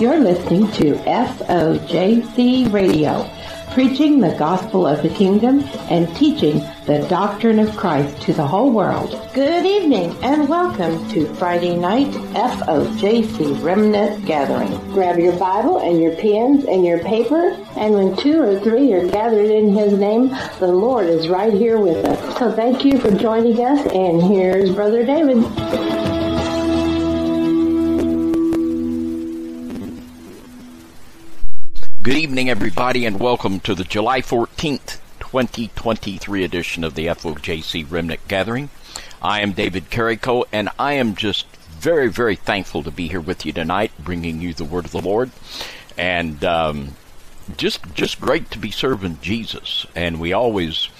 You're listening to FOJC Radio, preaching the gospel of the kingdom and teaching the doctrine of Christ to the whole world. Good evening and welcome to Friday night FOJC Remnant Gathering. Grab your Bible and your pens and your paper, and when two or three are gathered in His name, the Lord is right here with us. So thank you for joining us, and here's Brother David. Good evening, everybody, and welcome to the July 14th, 2023 edition of the FOJC Remnant Gathering. I am David Carrico, and I am just very, very thankful to be here with you tonight, bringing you the word of the Lord, and um, just just great to be serving Jesus. And we always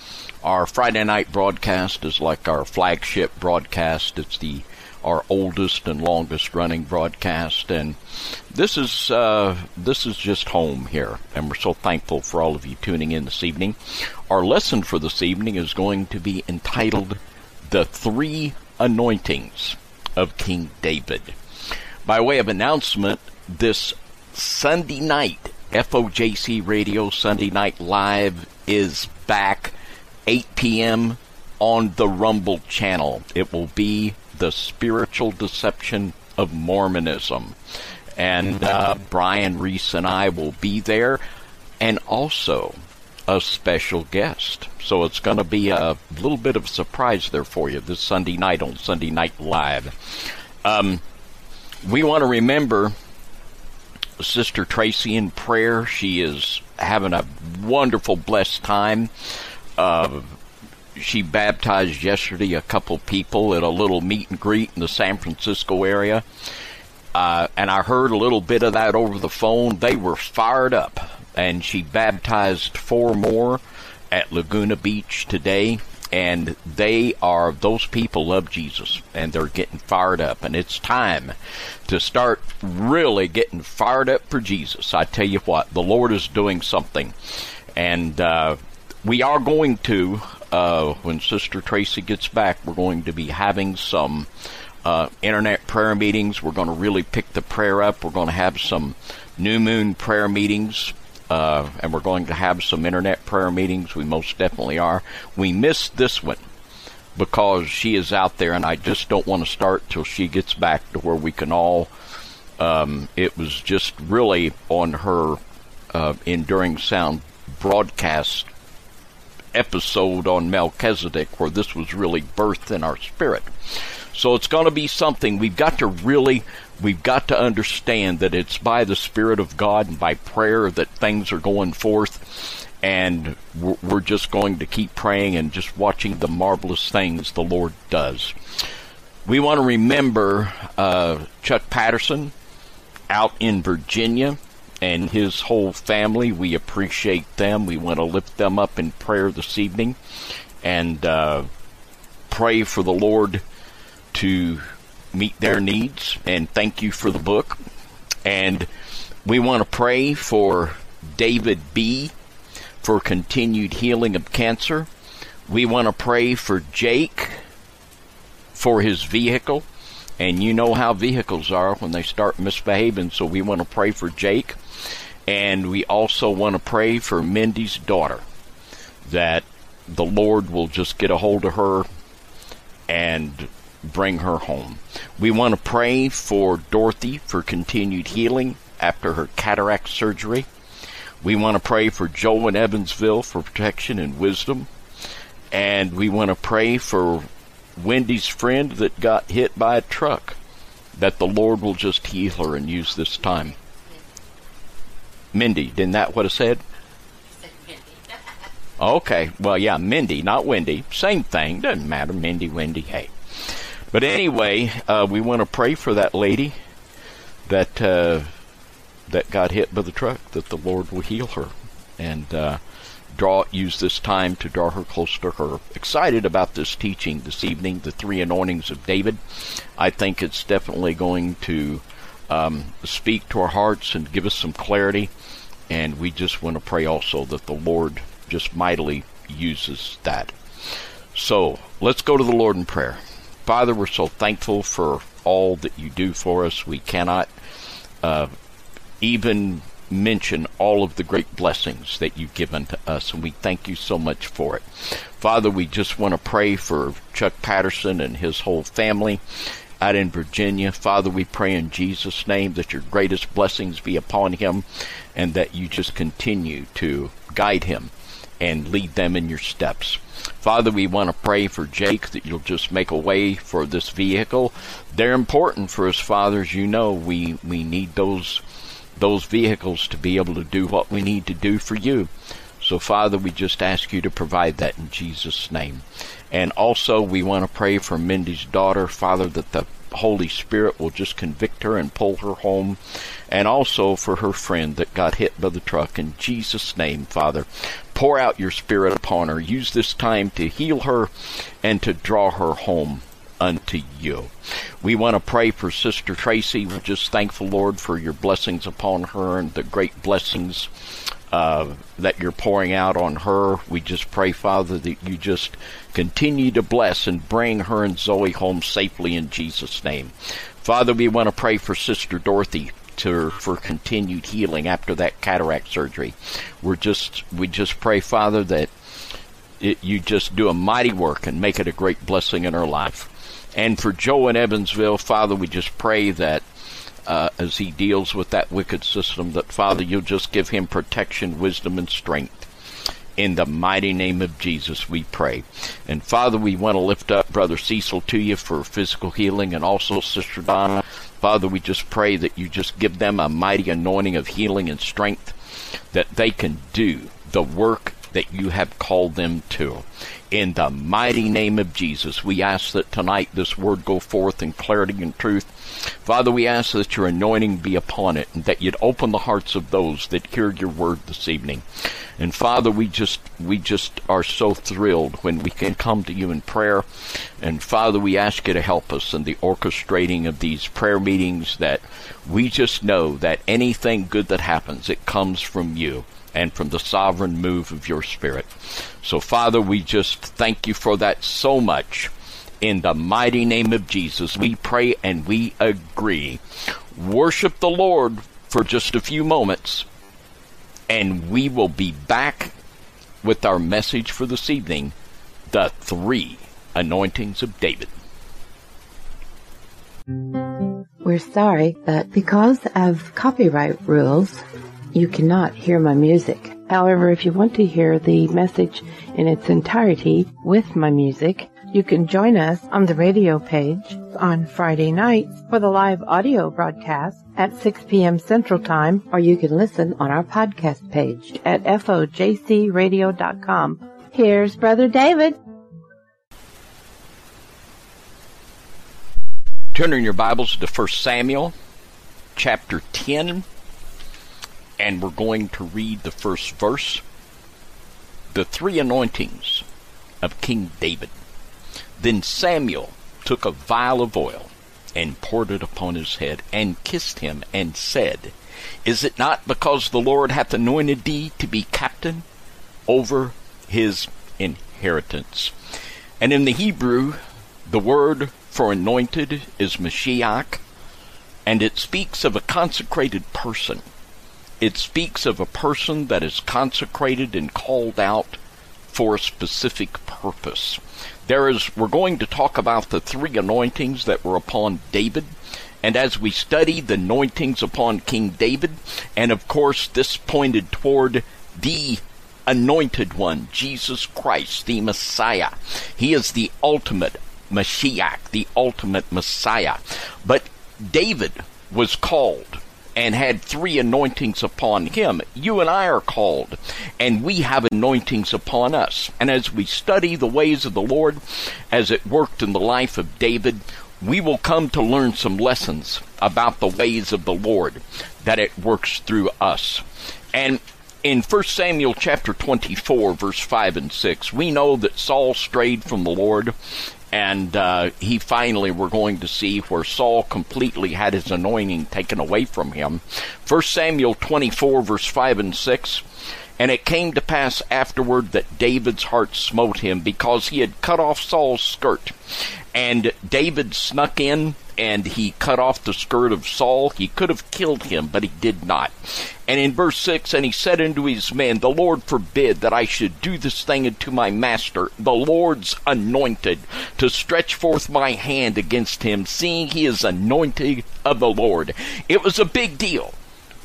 our Friday night broadcast is like our flagship broadcast. It's the our oldest and longest running broadcast, and this is uh, this is just home here, and we're so thankful for all of you tuning in this evening. Our lesson for this evening is going to be entitled "The Three Anointings of King David." By way of announcement, this Sunday night, FOJC Radio Sunday Night Live is back, 8 p.m. on the Rumble channel. It will be the spiritual deception of Mormonism. And uh, Brian Reese and I will be there, and also a special guest. So it's going to be a little bit of a surprise there for you this Sunday night on Sunday Night Live. Um, we want to remember Sister Tracy in prayer. She is having a wonderful, blessed time. Uh, she baptized yesterday a couple people at a little meet and greet in the San Francisco area. Uh, and I heard a little bit of that over the phone. They were fired up. And she baptized four more at Laguna Beach today. And they are, those people love Jesus. And they're getting fired up. And it's time to start really getting fired up for Jesus. I tell you what, the Lord is doing something. And, uh, we are going to, uh, when Sister Tracy gets back, we're going to be having some uh, internet prayer meetings. We're going to really pick the prayer up. We're going to have some new moon prayer meetings. Uh, and we're going to have some internet prayer meetings. We most definitely are. We missed this one because she is out there, and I just don't want to start till she gets back to where we can all. Um, it was just really on her uh, Enduring Sound broadcast episode on Melchizedek where this was really birthed in our spirit. So it's going to be something we've got to really, we've got to understand that it's by the Spirit of God and by prayer that things are going forth. And we're just going to keep praying and just watching the marvelous things the Lord does. We want to remember uh, Chuck Patterson out in Virginia and his whole family. We appreciate them. We want to lift them up in prayer this evening and uh, pray for the Lord to meet their needs. And thank you for the book. And we want to pray for David B. for continued healing of cancer. We want to pray for Jake for his vehicle. And you know how vehicles are when they start misbehaving, so we want to pray for Jake. And we also want to pray for Mindy's daughter that the Lord will just get a hold of her and bring her home. We want to pray for Dorothy for continued healing after her cataract surgery. We want to pray for Joe in Evansville for protection and wisdom. And we want to pray for Wendy's friend that got hit by a truck, that the Lord will just heal her and use this time. Mindy, didn't that what it said? Okay. Well, yeah, Mindy, not Wendy. Same thing. Doesn't matter. Mindy, Wendy, hey. But anyway, uh, we want to pray for that lady that uh, that got hit by the truck. That the Lord will heal her and uh, draw use this time to draw her close to her. Excited about this teaching this evening, the three anointings of David. I think it's definitely going to um, speak to our hearts and give us some clarity. And we just want to pray also that the Lord just mightily uses that. So let's go to the Lord in prayer. Father, we're so thankful for all that you do for us. We cannot uh, even mention all of the great blessings that you've given to us, and we thank you so much for it. Father, we just want to pray for Chuck Patterson and his whole family out in Virginia. Father, we pray in Jesus' name that your greatest blessings be upon him and that you just continue to guide him and lead them in your steps. Father, we want to pray for Jake that you'll just make a way for this vehicle. They're important for us, fathers. You know we we need those those vehicles to be able to do what we need to do for you. So, Father, we just ask you to provide that in Jesus' name. And also, we want to pray for Mindy's daughter, Father, that the Holy Spirit will just convict her and pull her home. And also for her friend that got hit by the truck. In Jesus' name, Father, pour out your Spirit upon her. Use this time to heal her and to draw her home unto you. We want to pray for Sister Tracy. We're just thankful, Lord, for your blessings upon her and the great blessings uh, that you're pouring out on her. We just pray, Father, that you just continue to bless and bring her and Zoe home safely in Jesus' name. Father, we want to pray for Sister Dorothy to for continued healing after that cataract surgery. We're just we just pray, Father, that it, you just do a mighty work and make it a great blessing in her life. And for Joe in Evansville, Father, we just pray that uh, as he deals with that wicked system, that Father, you'll just give him protection, wisdom, and strength. In the mighty name of Jesus, we pray. And Father, we want to lift up Brother Cecil to you for physical healing and also Sister Donna. Father, we just pray that you just give them a mighty anointing of healing and strength that they can do the work that you have called them to. In the mighty name of Jesus, we ask that tonight this word go forth in clarity and truth. Father, we ask that your anointing be upon it and that you'd open the hearts of those that hear your word this evening. And Father, we just we just are so thrilled when we can come to you in prayer. And Father, we ask you to help us in the orchestrating of these prayer meetings that we just know that anything good that happens, it comes from you and from the sovereign move of your Spirit. So, Father, we just thank you for that so much. In the mighty name of Jesus, we pray and we agree. Worship the Lord for just a few moments, and we will be back with our message for this evening the three anointings of David. We're sorry, but because of copyright rules, you cannot hear my music. However, if you want to hear the message in its entirety with my music, you can join us on the radio page on Friday nights for the live audio broadcast at 6 p.m. Central Time, or you can listen on our podcast page at fojcradio.com. Here's Brother David. Turn in your Bibles to 1 Samuel chapter 10 and we're going to read the first verse. The three anointings of King David. Then Samuel took a vial of oil and poured it upon his head and kissed him and said, Is it not because the Lord hath anointed thee to be captain over his inheritance? And in the Hebrew, the word for anointed is Mashiach, and it speaks of a consecrated person it speaks of a person that is consecrated and called out for a specific purpose. There is, we're going to talk about the three anointings that were upon David. And as we study the anointings upon King David, and of course this pointed toward the anointed one, Jesus Christ, the Messiah. He is the ultimate Mashiach, the ultimate Messiah. But David was called and had three anointings upon him. You and I are called, and we have anointings upon us. And as we study the ways of the Lord, as it worked in the life of David, we will come to learn some lessons about the ways of the Lord, that it works through us. And in 1 Samuel chapter 24, verse 5 and 6, we know that Saul strayed from the Lord and uh, he finally we're going to see where Saul completely had his anointing taken away from him. 1 Samuel 24 verse 5 and 6 and it came to pass afterward that David's heart smote him because he had cut off Saul's skirt. And David snuck in and he cut off the skirt of Saul. He could have killed him, but he did not. And in verse 6, and he said unto his men, The Lord forbid that I should do this thing unto my master, the Lord's anointed, to stretch forth my hand against him, seeing he is anointed of the Lord. It was a big deal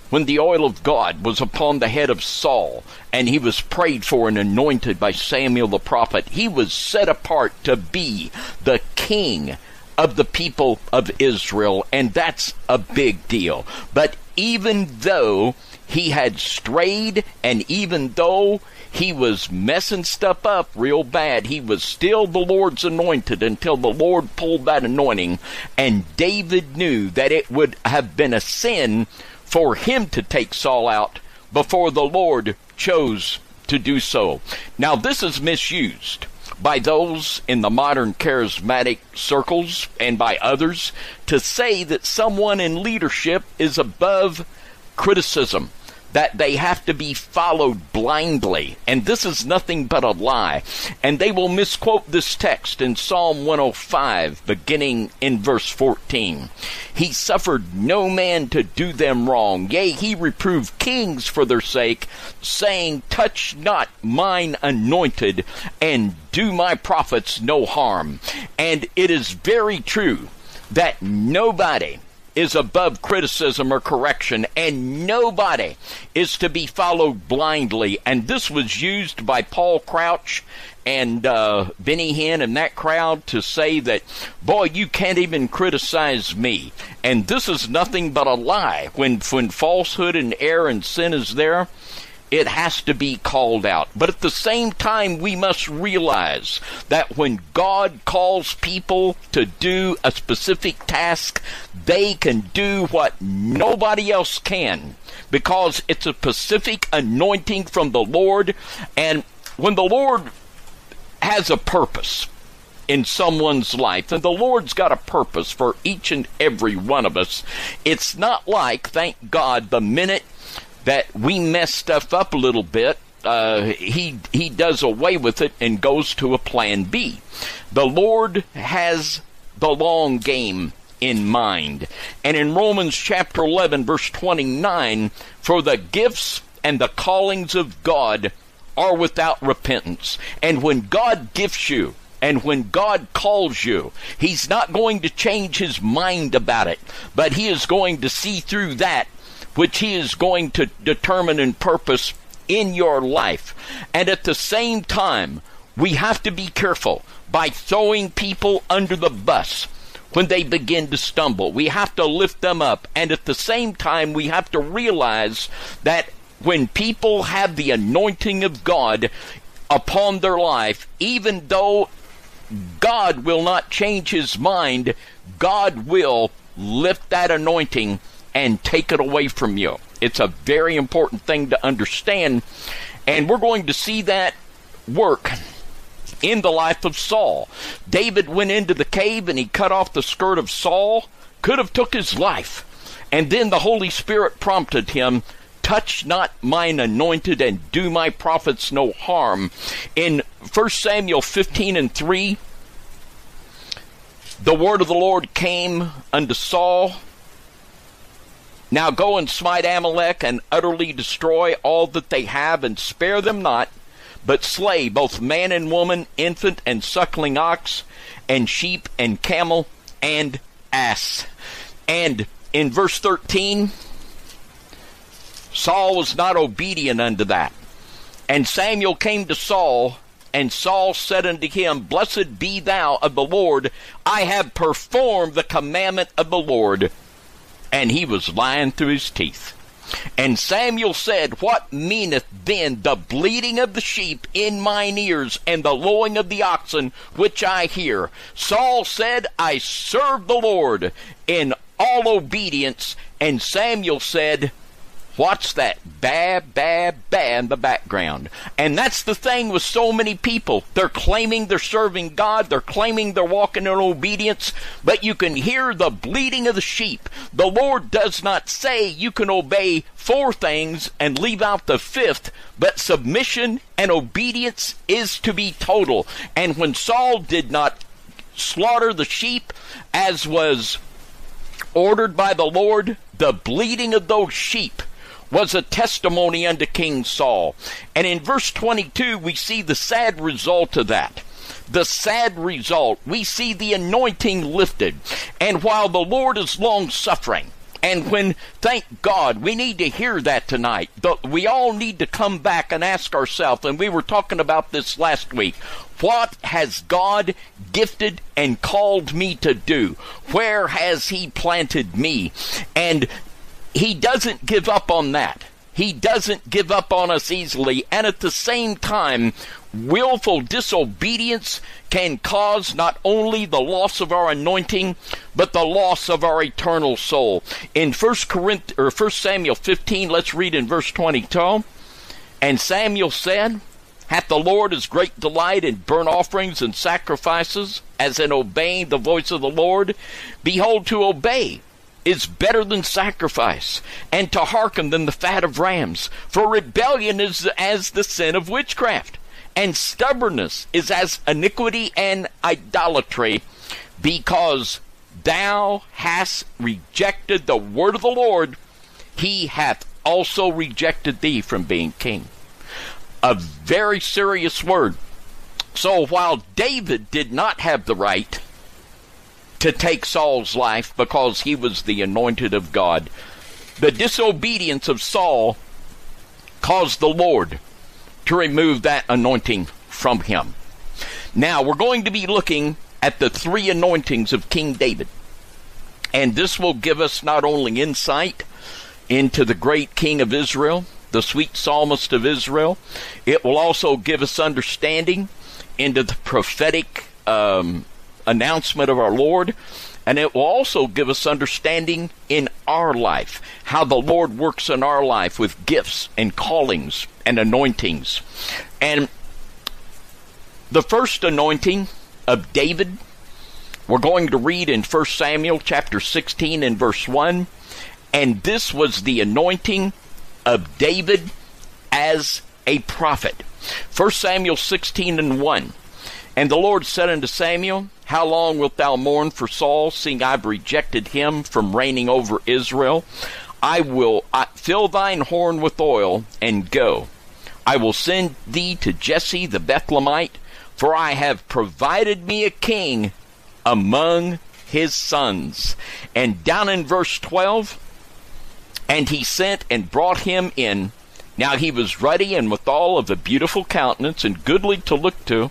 when the oil of God was upon the head of Saul, and he was prayed for and anointed by Samuel the prophet, he was set apart to be the king of the people of Israel, and that's a big deal. But even though he had strayed, and even though he was messing stuff up real bad, he was still the Lord's anointed until the Lord pulled that anointing, and David knew that it would have been a sin for him to take Saul out before the Lord chose to do so. Now, this is misused by those in the modern charismatic circles and by others to say that someone in leadership is above criticism that they have to be followed blindly. And this is nothing but a lie. And they will misquote this text in Psalm 105, beginning in verse 14. He suffered no man to do them wrong. Yea, he reproved kings for their sake, saying, Touch not mine anointed, and do my prophets no harm. And it is very true that nobody is above criticism or correction, and nobody is to be followed blindly. And this was used by Paul Crouch and uh, Benny Hinn and that crowd to say that, boy, you can't even criticize me. And this is nothing but a lie. When when falsehood and error and sin is there, it has to be called out. But at the same time, we must realize that when God calls people to do a specific task, they can do what nobody else can because it's a specific anointing from the Lord. And when the Lord has a purpose, in someone's life. And the Lord's got a purpose for each and every one of us. It's not like, thank God, the minute that we mess stuff up a little bit, uh, he he does away with it and goes to a plan B. The Lord has the long game in mind. And in Romans chapter 11 verse 29, for the gifts and the callings of God are without repentance. And when God gifts you, and when God calls you, He's not going to change His mind about it, but He is going to see through that which He is going to determine and purpose in your life. And at the same time, we have to be careful by throwing people under the bus when they begin to stumble. We have to lift them up. And at the same time, we have to realize that when people have the anointing of God upon their life, even though God will not change his mind, God will lift that anointing and take it away from you. It's a very important thing to understand. And we're going to see that work in the life of Saul. David went into the cave and he cut off the skirt of Saul, could have took his life. And then the Holy Spirit prompted him, touch not mine anointed and do my prophets no harm. In 1 Samuel 15 and 3, the word of the Lord came unto Saul now go and smite Amalek and utterly destroy all that they have and spare them not, but slay both man and woman, infant and suckling ox, and sheep and camel and ass. And in verse 13, Saul was not obedient unto that. And Samuel came to Saul, and Saul said unto him, Blessed be thou of the Lord, I have performed the commandment of the Lord and he was lying through his teeth. And Samuel said, What meaneth then the bleating of the sheep in mine ears, and the lowing of the oxen which I hear? Saul said, I serve the Lord in all obedience. And Samuel said, What's that bad, bad, bad in the background? And that's the thing with so many people. They're claiming they're serving God, they're claiming they're walking in obedience, but you can hear the bleating of the sheep. The Lord does not say you can obey four things and leave out the fifth, but submission and obedience is to be total. And when Saul did not slaughter the sheep, as was ordered by the Lord, the bleating of those sheep was a testimony unto King Saul. And in verse 22, we see the sad result of that. The sad result, we see the anointing lifted. And while the Lord is long suffering, and when, thank God, we need to hear that tonight. The, we all need to come back and ask ourselves, and we were talking about this last week. What has God gifted and called me to do? Where has He planted me? And he doesn't give up on that. He doesn't give up on us easily. And at the same time, willful disobedience can cause not only the loss of our anointing, but the loss of our eternal soul. In 1 Corinth or 1 Samuel 15, let's read in verse 22. And Samuel said, Hath the Lord as great delight in burnt offerings and sacrifices as in obeying the voice of the Lord? Behold, to obey is better than sacrifice, and to hearken than the fat of rams. For rebellion is as the sin of witchcraft, and stubbornness is as iniquity and idolatry, because thou hast rejected the word of the Lord, he hath also rejected thee from being king. A very serious word. So while David did not have the right to take Saul's life because he was the anointed of God. The disobedience of Saul caused the Lord to remove that anointing from him. Now, we're going to be looking at the three anointings of King David. And this will give us not only insight into the great king of Israel, the sweet psalmist of Israel, it will also give us understanding into the prophetic um, announcement of our Lord. And it will also give us understanding in our life, how the Lord works in our life with gifts and callings and anointings. And the first anointing of David, we're going to read in 1 Samuel chapter 16 and verse 1. And this was the anointing of David as a prophet. 1 Samuel 16 and 1. And the Lord said unto Samuel, How long wilt thou mourn for Saul, seeing I've rejected him from reigning over Israel? I will I, fill thine horn with oil, and go. I will send thee to Jesse the Bethlehemite, for I have provided me a king among his sons. And down in verse 12, and he sent and brought him in now he was ruddy and withal of a beautiful countenance and goodly to look to.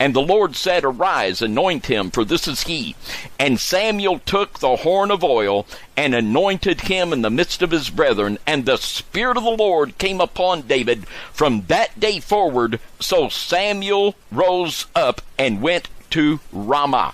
And the Lord said, Arise, anoint him, for this is he. And Samuel took the horn of oil and anointed him in the midst of his brethren. And the Spirit of the Lord came upon David from that day forward. So Samuel rose up and went to Ramah.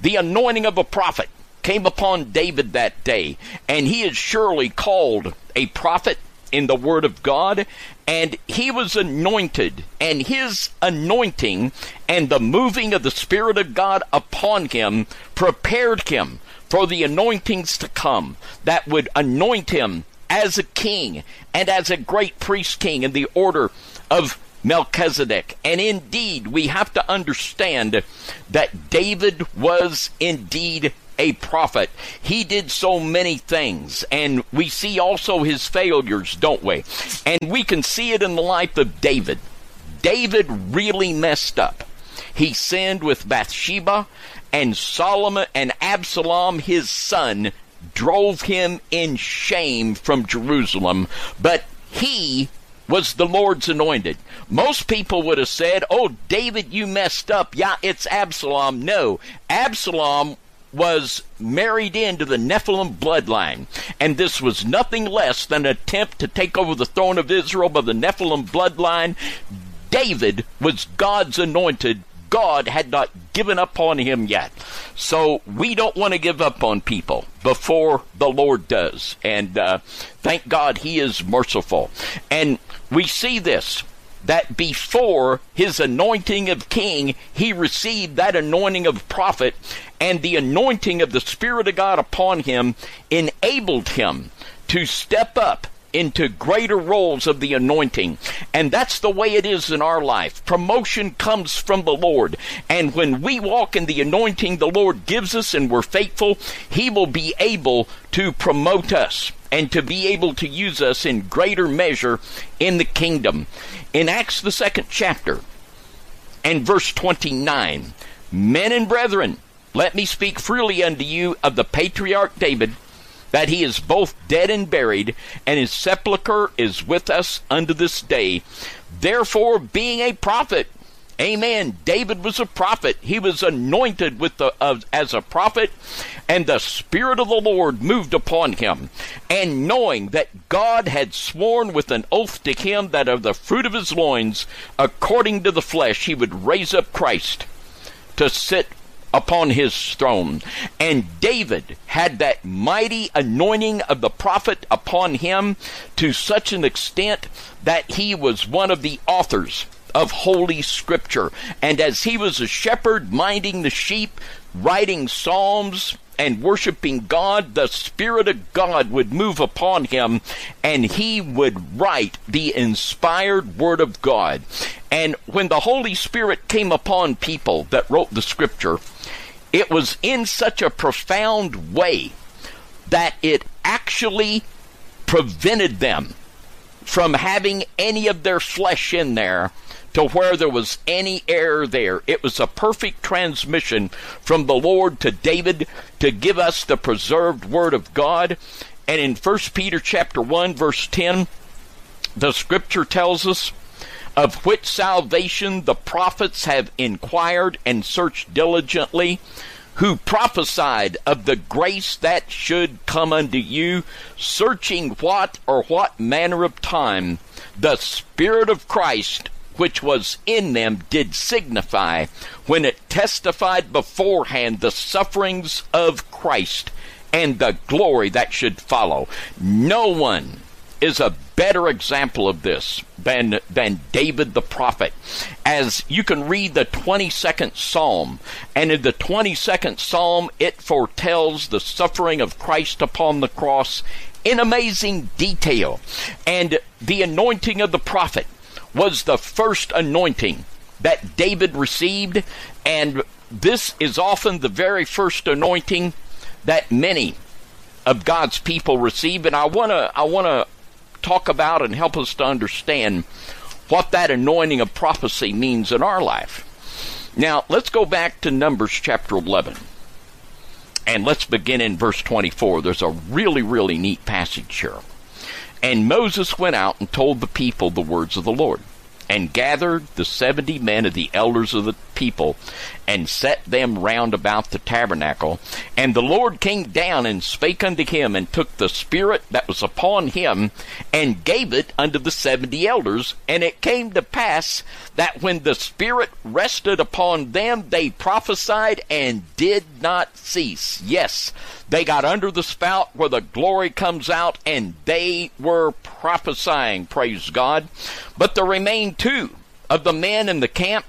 The anointing of a prophet came upon David that day, and he is surely called a prophet in the Word of God, and he was anointed, and his anointing and the moving of the Spirit of God upon him prepared him for the anointings to come that would anoint him as a king and as a great priest king in the order of Melchizedek. And indeed, we have to understand that David was indeed a prophet. He did so many things, and we see also his failures, don't we? And we can see it in the life of David. David really messed up. He sinned with Bathsheba, and Solomon and Absalom, his son, drove him in shame from Jerusalem. But he was the Lord's anointed. Most people would have said, Oh, David, you messed up. Yeah, it's Absalom. No, Absalom was married into the Nephilim bloodline, and this was nothing less than an attempt to take over the throne of Israel by the Nephilim bloodline. David was God's anointed. God had not given up on him yet. So we don't want to give up on people before the Lord does. And uh, thank God he is merciful. And we see this that before his anointing of king, he received that anointing of prophet, and the anointing of the Spirit of God upon him enabled him to step up into greater roles of the anointing. And that's the way it is in our life. Promotion comes from the Lord. And when we walk in the anointing the Lord gives us and we're faithful, He will be able to promote us and to be able to use us in greater measure in the kingdom. In Acts, the second chapter, and verse 29, men and brethren, let me speak freely unto you of the patriarch David, that he is both dead and buried, and his sepulchre is with us unto this day. Therefore, being a prophet, Amen. David was a prophet. He was anointed with the uh, as a prophet, and the spirit of the Lord moved upon him. And knowing that God had sworn with an oath to him that of the fruit of his loins, according to the flesh, he would raise up Christ to sit upon his throne. And David had that mighty anointing of the prophet upon him to such an extent that he was one of the authors of Holy Scripture. And as he was a shepherd minding the sheep, writing psalms, and worshiping God, the Spirit of God would move upon him and he would write the inspired Word of God. And when the Holy Spirit came upon people that wrote the Scripture, it was in such a profound way that it actually prevented them from having any of their flesh in there to where there was any error there. It was a perfect transmission from the Lord to David to give us the preserved word of God. And in 1 Peter chapter 1 verse 10, the scripture tells us of which salvation the prophets have inquired and searched diligently, who prophesied of the grace that should come unto you, searching what or what manner of time the Spirit of Christ which was in them did signify when it testified beforehand the sufferings of Christ and the glory that should follow. No one is a better example of this than than David the prophet. As you can read the 22nd Psalm, and in the 22nd Psalm it foretells the suffering of Christ upon the cross in amazing detail and the anointing of the prophet was the first anointing that David received, and this is often the very first anointing that many of God's people receive. And I want to I want to talk about and help us to understand what that anointing of prophecy means in our life. Now, let's go back to Numbers chapter 11. And let's begin in verse 24. There's a really, really neat passage here. And Moses went out and told the people the words of the Lord, and gathered the seventy men of the elders of the people, and set them round about the tabernacle. And the Lord came down and spake unto him, and took the Spirit that was upon him, and gave it unto the seventy elders. And it came to pass that when the Spirit rested upon them, they prophesied and did not cease. Yes, they got under the spout where the glory comes out, and they were prophesying, praise God. But there remained two of the men in the camp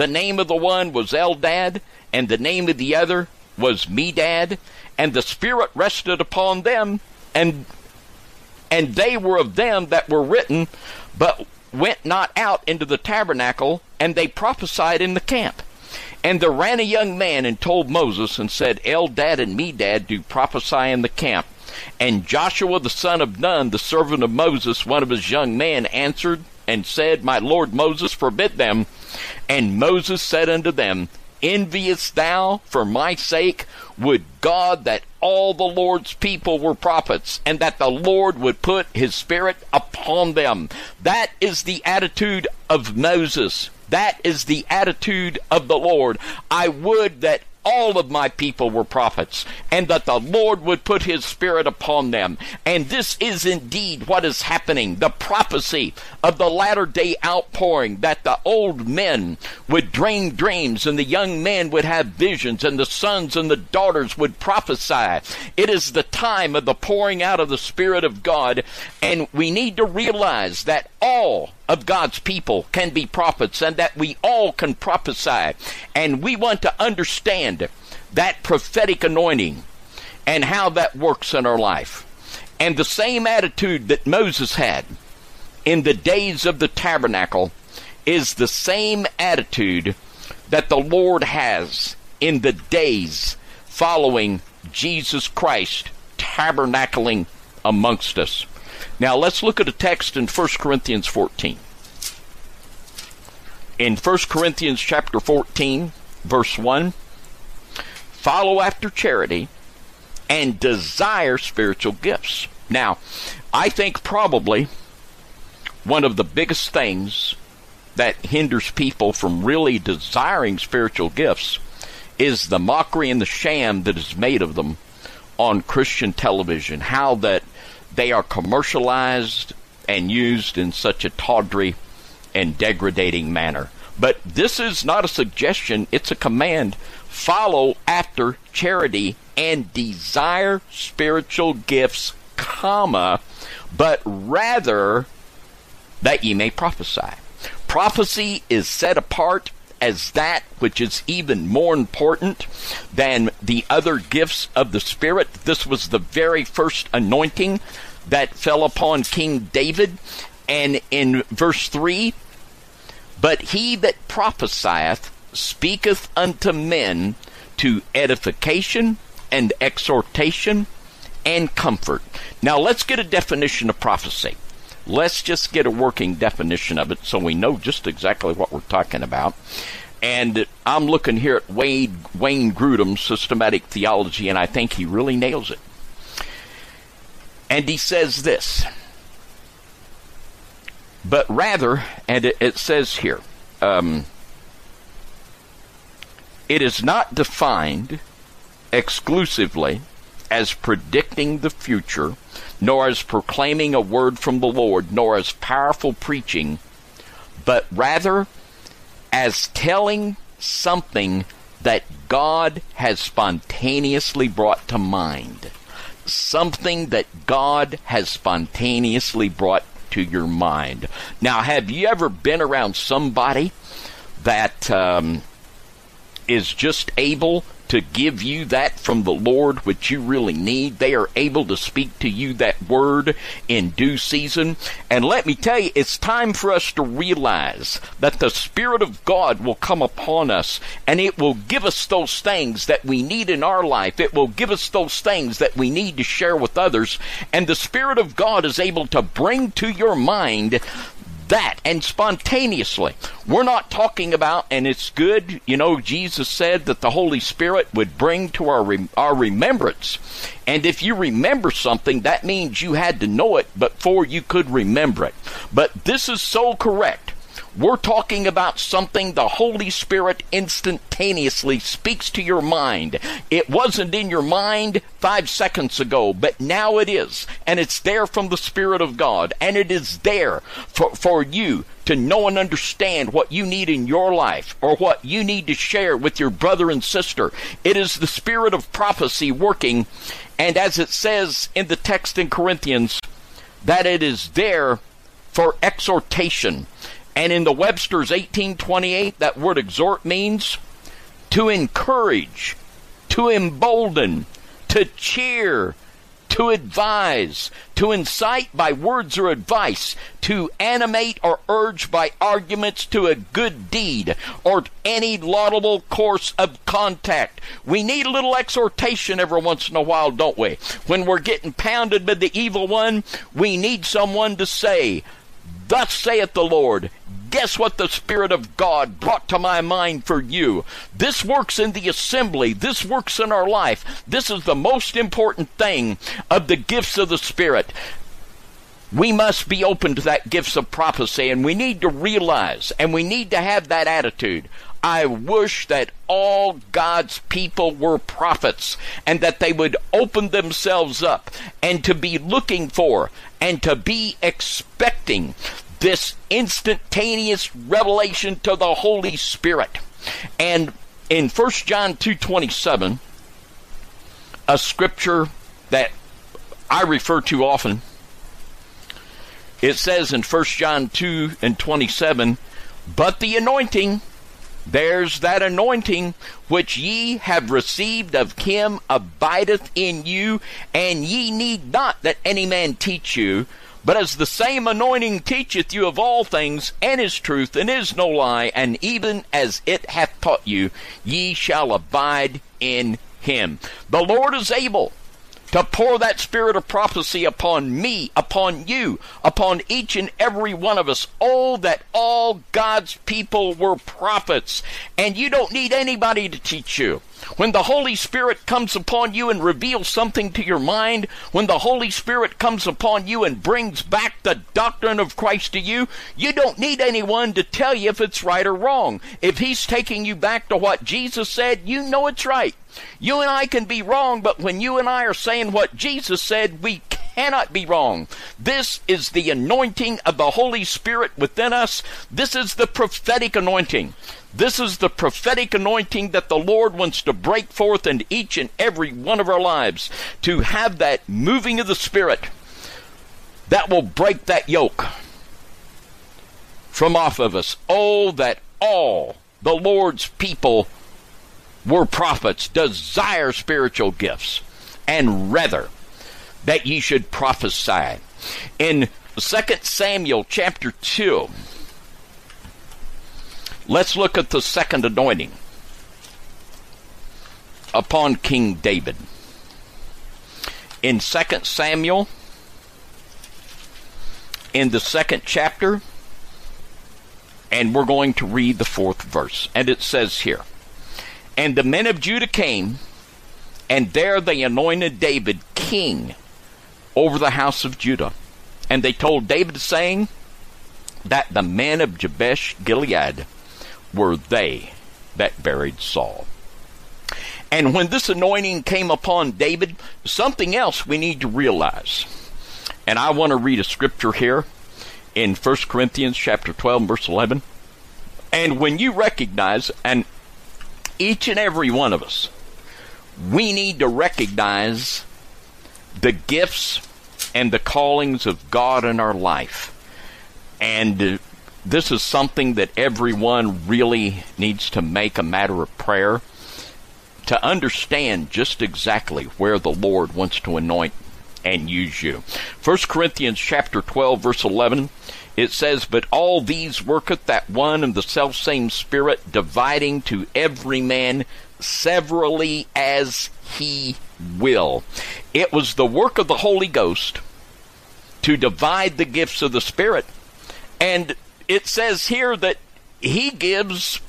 the name of the one was Eldad, and the name of the other was Medad, and the Spirit rested upon them, and and they were of them that were written, but went not out into the tabernacle, and they prophesied in the camp. And there ran a young man and told Moses and said, Eldad and Medad do prophesy in the camp. And Joshua the son of Nun, the servant of Moses, one of his young men, answered and said, My Lord Moses, forbid them. And Moses said unto them, Enviest thou for my sake? Would God that all the Lord's people were prophets, and that the Lord would put his Spirit upon them. That is the attitude of Moses. That is the attitude of the Lord. I would that all of my people were prophets, and that the Lord would put his spirit upon them. And this is indeed what is happening. The prophecy of the latter day outpouring that the old men would dream dreams and the young men would have visions and the sons and the daughters would prophesy. It is the time of the pouring out of the Spirit of God, and we need to realize that all of God's people can be prophets and that we all can prophesy. And we want to understand that prophetic anointing and how that works in our life. And the same attitude that Moses had in the days of the tabernacle is the same attitude that the Lord has in the days following Jesus Christ tabernacling amongst us. Now let's look at a text in 1 Corinthians 14. In 1 Corinthians chapter 14, verse 1, follow after charity and desire spiritual gifts. Now, I think probably one of the biggest things that hinders people from really desiring spiritual gifts is the mockery and the sham that is made of them on Christian television. How that they are commercialized and used in such a tawdry and degrading manner. But this is not a suggestion, it's a command. Follow after charity and desire spiritual gifts, comma, but rather that ye may prophesy. Prophecy is set apart as that which is even more important than the other gifts of the Spirit. This was the very first anointing that fell upon King David. And in verse 3, but he that prophesieth speaketh unto men to edification and exhortation and comfort. Now let's get a definition of prophecy. Let's just get a working definition of it so we know just exactly what we're talking about. And I'm looking here at Wade, Wayne Grudem's systematic theology, and I think he really nails it. And he says this, but rather, and it, it says here, um, it is not defined exclusively as predicting the future, nor as proclaiming a word from the Lord, nor as powerful preaching, but rather as telling something that God has spontaneously brought to mind. Something that God has spontaneously brought to your mind. Now, have you ever been around somebody that um, is just able to give you that from the Lord which you really need. They are able to speak to you that word in due season. And let me tell you, it's time for us to realize that the Spirit of God will come upon us and it will give us those things that we need in our life. It will give us those things that we need to share with others. And the Spirit of God is able to bring to your mind that and spontaneously. We're not talking about, and it's good, you know, Jesus said that the Holy Spirit would bring to our, our remembrance. And if you remember something, that means you had to know it before you could remember it. But this is so correct. We're talking about something the Holy Spirit instantaneously speaks to your mind. It wasn't in your mind five seconds ago, but now it is. And it's there from the Spirit of God. And it is there for, for you to know and understand what you need in your life or what you need to share with your brother and sister. It is the Spirit of prophecy working. And as it says in the text in Corinthians, that it is there for exhortation. And in the Webster's 1828, that word exhort means to encourage, to embolden, to cheer, to advise, to incite by words or advice, to animate or urge by arguments to a good deed or any laudable course of contact. We need a little exhortation every once in a while, don't we? When we're getting pounded by the evil one, we need someone to say, Thus saith the Lord, guess what the Spirit of God brought to my mind for you? This works in the assembly. This works in our life. This is the most important thing of the gifts of the Spirit. We must be open to that gifts of prophecy and we need to realize and we need to have that attitude. I wish that all God's people were prophets and that they would open themselves up and to be looking for and to be expecting this instantaneous revelation to the Holy Spirit. And in 1 John 2:27, a scripture that I refer to often, it says in 1 John 2 and 27, but the anointing there's that anointing which ye have received of him abideth in you, and ye need not that any man teach you. But as the same anointing teacheth you of all things, and is truth, and is no lie, and even as it hath taught you, ye shall abide in him. The Lord is able to pour that spirit of prophecy upon me, upon you, upon each and every one of us. Oh, that all God's people were prophets. And you don't need anybody to teach you. When the Holy Spirit comes upon you and reveals something to your mind, when the Holy Spirit comes upon you and brings back the doctrine of Christ to you, you don't need anyone to tell you if it's right or wrong. If He's taking you back to what Jesus said, you know it's right. You and I can be wrong, but when you and I are saying what Jesus said, we cannot be wrong. This is the anointing of the Holy Spirit within us. This is the prophetic anointing. This is the prophetic anointing that the Lord wants to break forth in each and every one of our lives to have that moving of the Spirit that will break that yoke from off of us. Oh, that all the Lord's people were prophets, desire spiritual gifts, and rather that ye should prophesy. In 2 Samuel chapter 2, let's look at the second anointing upon King David. In 2 Samuel, in the second chapter, and we're going to read the fourth verse. And it says here, And the men of Judah came, and there they anointed David king over the house of Judah. And they told David, saying, That the men of Jabesh Gilead were they that buried Saul. And when this anointing came upon David, something else we need to realize. And I want to read a scripture here in 1 Corinthians chapter 12 verse 11. And when you recognize and each and every one of us we need to recognize the gifts and the callings of God in our life. And uh, this is something that everyone really needs to make a matter of prayer to understand just exactly where the Lord wants to anoint and use you. 1 Corinthians chapter 12 verse 11 it says, But all these worketh that one and the selfsame Spirit, dividing to every man severally as he will. It was the work of the Holy Ghost to divide the gifts of the Spirit. And it says here that he gives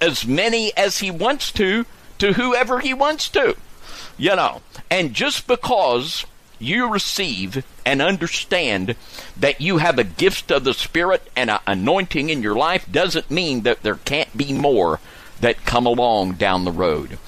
as many as he wants to to whoever he wants to. You know, and just because you receive and understand that you have a gift of the Spirit and an anointing in your life doesn't mean that there can't be more that come along down the road.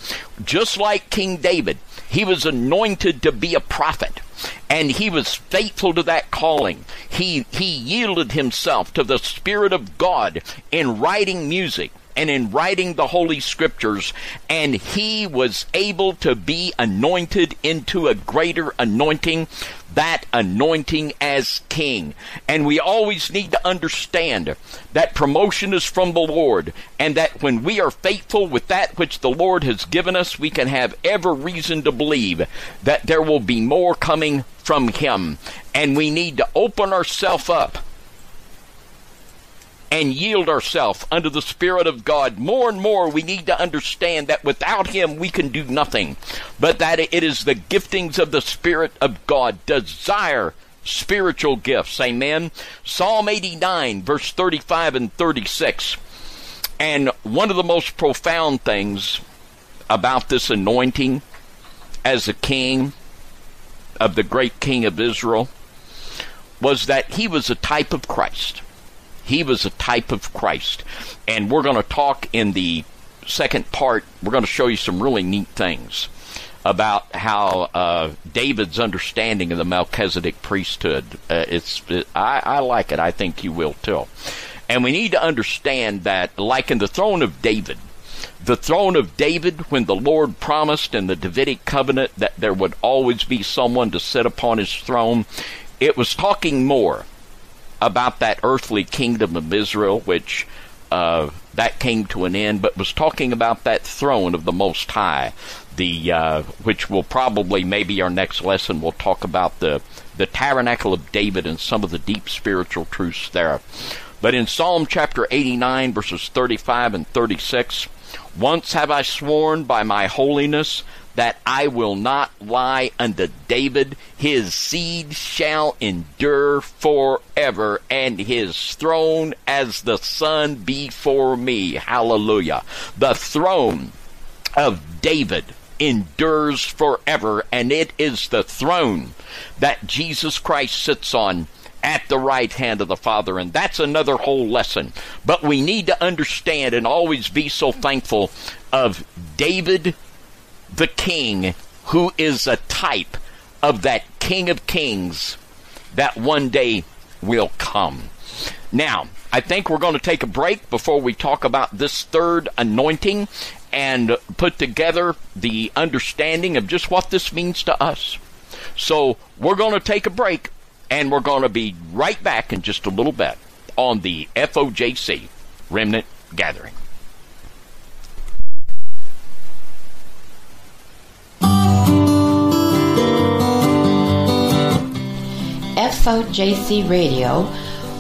Just like King David, he was anointed to be a prophet and he was faithful to that calling. He he yielded himself to the spirit of God in writing music and in writing the Holy Scriptures, and he was able to be anointed into a greater anointing, that anointing as king. And we always need to understand that promotion is from the Lord, and that when we are faithful with that which the Lord has given us, we can have every reason to believe that there will be more coming from Him. And we need to open ourselves up and yield ourselves unto the Spirit of God. More and more, we need to understand that without Him we can do nothing, but that it is the giftings of the Spirit of God. Desire spiritual gifts. Amen. Psalm 89, verse 35 and 36. And one of the most profound things about this anointing as a king of the great king of Israel was that he was a type of Christ. He was a type of Christ. And we're going to talk in the second part, we're going to show you some really neat things about how uh, David's understanding of the Melchizedek priesthood. Uh, it's it, I, I like it. I think you will too. And we need to understand that, like in the throne of David, the throne of David, when the Lord promised in the Davidic covenant that there would always be someone to sit upon his throne, it was talking more about that earthly kingdom of Israel, which uh, that came to an end, but was talking about that throne of the Most High, the uh, which will probably maybe our next lesson will talk about the the tabernacle of David and some of the deep spiritual truths there. But in Psalm chapter 89 verses 35 and 36, once have I sworn by my holiness that I will not lie unto David. His seed shall endure forever, and his throne as the sun before me. Hallelujah. The throne of David endures forever, and it is the throne that Jesus Christ sits on at the right hand of the Father. And that's another whole lesson. But we need to understand and always be so thankful of David the King, who is a type of that King of Kings that one day will come. Now, I think we're going to take a break before we talk about this third anointing and put together the understanding of just what this means to us. So, we're going to take a break and we're going to be right back in just a little bit on the FOJC Remnant Gathering. FOJC Radio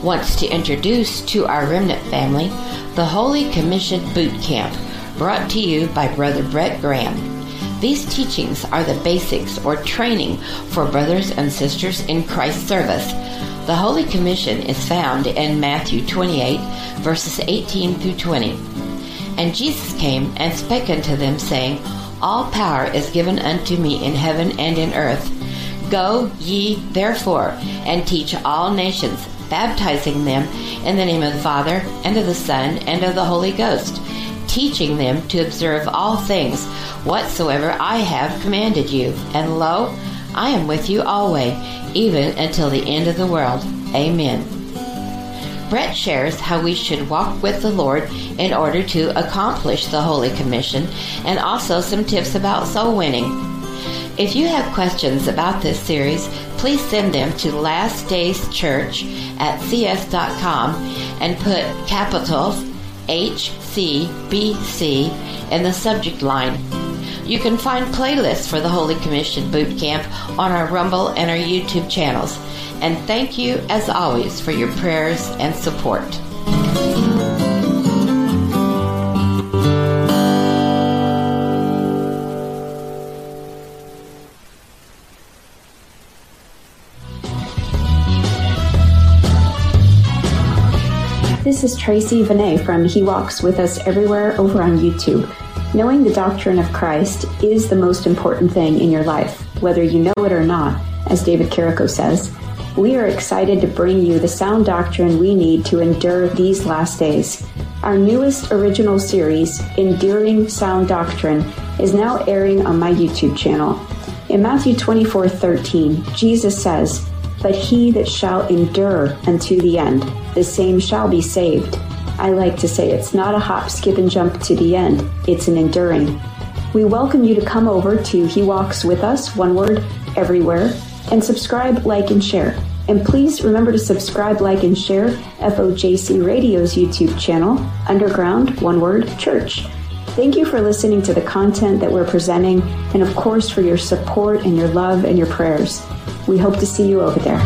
wants to introduce to our Remnant family the Holy Commission Boot Camp, brought to you by Brother Brett Graham. These teachings are the basics or training for brothers and sisters in Christ's service. The Holy Commission is found in Matthew 28, verses 18 through 20. And Jesus came and spake unto them, saying, All power is given unto me in heaven and in earth. Go ye therefore and teach all nations, baptizing them in the name of the Father, and of the Son, and of the Holy Ghost, teaching them to observe all things whatsoever I have commanded you. And lo, I am with you always, even until the end of the world. Amen. Brett shares how we should walk with the Lord in order to accomplish the Holy Commission and also some tips about soul winning. If you have questions about this series, please send them to lastdayschurch at cs.com and put capitals HCBC in the subject line. You can find playlists for the Holy Commission Boot Camp on our Rumble and our YouTube channels. And thank you, as always, for your prayers and support. This is Tracy Vinay from He Walks With Us Everywhere over on YouTube. Knowing the doctrine of Christ is the most important thing in your life, whether you know it or not, as David Carrico says. We are excited to bring you the sound doctrine we need to endure these last days. Our newest original series, Enduring Sound Doctrine, is now airing on my YouTube channel. In Matthew 24 13, Jesus says, But he that shall endure unto the end, the same shall be saved. I like to say it's not a hop, skip, and jump to the end, it's an enduring. We welcome you to come over to He Walks With Us, one word, everywhere, and subscribe, like, and share. And please remember to subscribe, like, and share FOJC Radio's YouTube channel, Underground, one word, church. Thank you for listening to the content that we're presenting, and of course for your support and your love and your prayers. We hope to see you over there.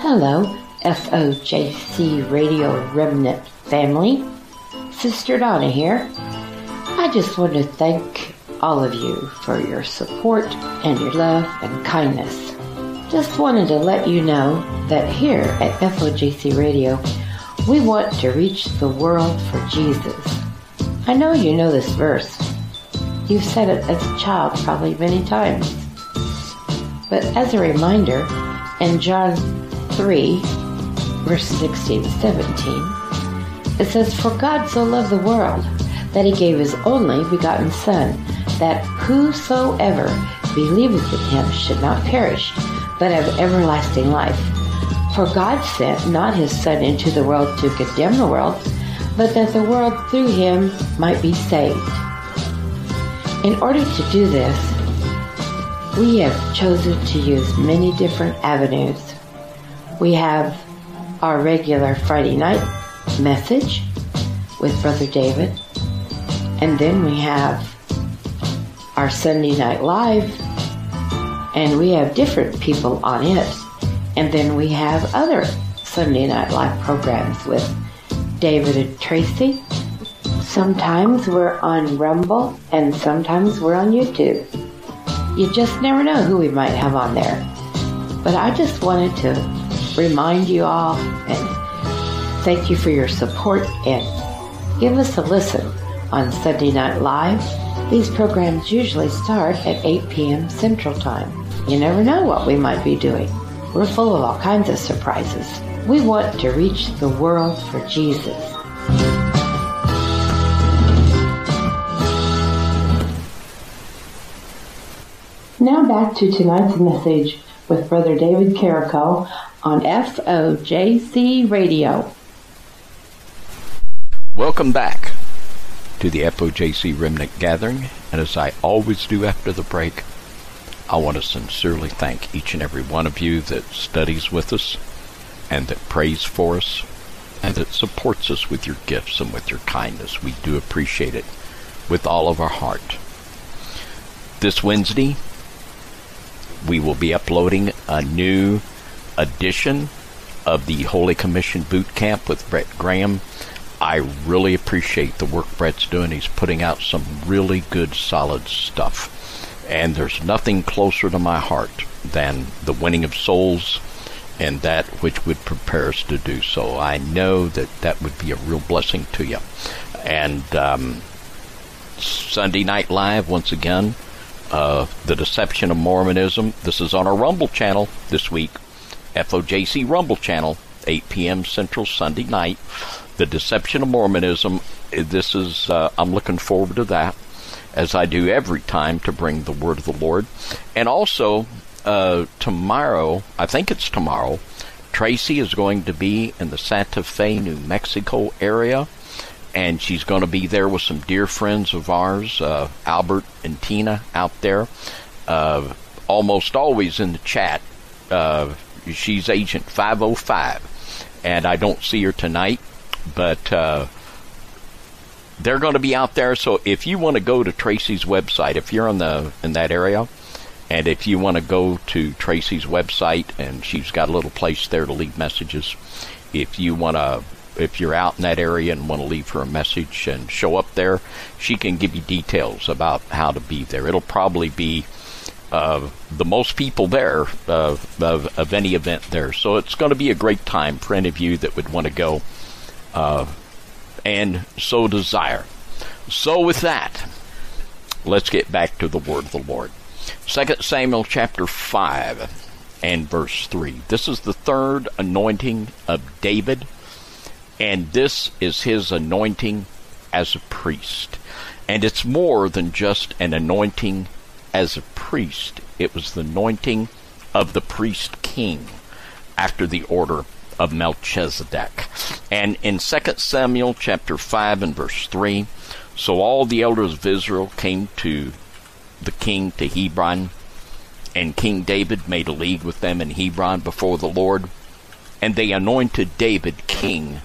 Hello, FOJC Radio Remnant family. Sister Donna here. I just want to thank all of you for your support and your love and kindness. Just wanted to let you know that here at FOJC Radio, we want to reach the world for Jesus. I know you know this verse. You've said it as a child probably many times. But as a reminder, in John 3, verses 16 to 17, it says, For God so loved the world that he gave his only begotten Son, that whosoever believeth in him should not perish, but have everlasting life. For God sent not his Son into the world to condemn the world, but that the world through him might be saved. In order to do this, we have chosen to use many different avenues. We have our regular Friday night message with Brother David, and then we have our Sunday Night Live, and we have different people on it. And then we have other Sunday Night Live programs with David and Tracy. Sometimes we're on Rumble, and sometimes we're on YouTube. You just never know who we might have on there. But I just wanted to remind you all and thank you for your support and give us a listen on Sunday Night Live. These programs usually start at 8 p.m. Central Time. You never know what we might be doing. We're full of all kinds of surprises. We want to reach the world for Jesus. Now back to tonight's message with Brother David Carrico on FOJC Radio. Welcome back to the FOJC Remnant Gathering, and as I always do after the break, I want to sincerely thank each and every one of you that studies with us and that prays for us and that supports us with your gifts and with your kindness. We do appreciate it with all of our heart. This Wednesday, we will be uploading a new edition of the Holy Commission Boot Camp with Brett Graham. I really appreciate the work Brett's doing. He's putting out some really good, solid stuff. And there's nothing closer to my heart than the winning of souls and that which would prepare us to do so. I know that that would be a real blessing to you. And um, Sunday Night Live, once again, uh, The Deception of Mormonism. This is on our Rumble channel this week, FOJC Rumble channel, 8 p.m. Central Sunday night. The Deception of Mormonism. This is, uh, I'm looking forward to that, as I do every time to bring the word of the Lord. And also, uh, tomorrow, I think it's tomorrow, Tracy is going to be in the Santa Fe, New Mexico area, and she's going to be there with some dear friends of ours, uh, Albert and Tina out there. Uh, almost always in the chat. Uh, she's Agent 505, and I don't see her tonight, but uh, they're going to be out there. So if you want to go to Tracy's website, if you're in the in that area, and if you want to go to Tracy's website, and she's got a little place there to leave messages. If you want to, if you're out in that area and want to leave her a message and show up there, she can give you details about how to be there. It'll probably be uh, the most people there uh, of, of any event there. So it's going to be a great time for any of you that would want to go uh, and so desire. So with that, let's get back to the word of the Lord. 2 Samuel chapter 5 and verse 3. This is the third anointing of David, and this is his anointing as a priest. And it's more than just an anointing as a priest, it was the anointing of the priest king after the order of Melchizedek. And in 2 Samuel chapter 5 and verse 3, so all the elders of Israel came to the king to Hebron, and King David made a league with them in Hebron before the Lord, and they anointed David king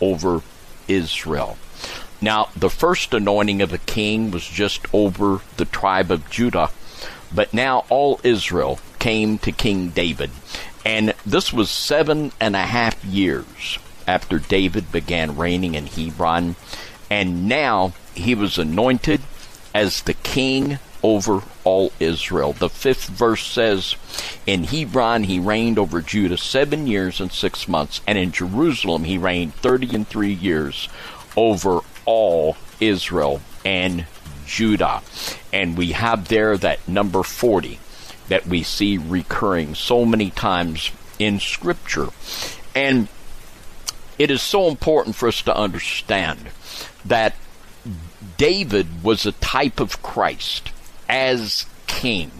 over Israel. Now, the first anointing of a king was just over the tribe of Judah, but now all Israel came to King David. And this was seven and a half years after David began reigning in Hebron. And now he was anointed as the king over all Israel. The fifth verse says, In Hebron he reigned over Judah seven years and six months, and in Jerusalem he reigned thirty and three years over all Israel. And Judah. And we have there that number 40 that we see recurring so many times in Scripture. And it is so important for us to understand that David was a type of Christ as king.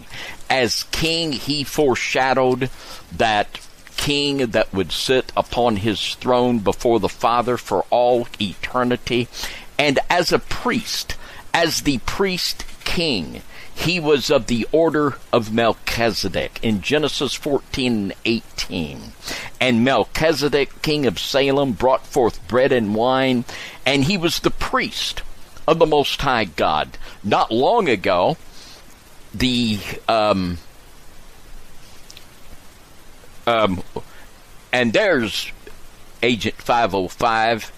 As king, he foreshadowed that king that would sit upon his throne before the Father for all eternity. And as a priest, as the priest king, he was of the order of Melchizedek in Genesis 14 and 18. And Melchizedek, king of Salem, brought forth bread and wine, and he was the priest of the Most High God. Not long ago, the um, um, and there's Agent 505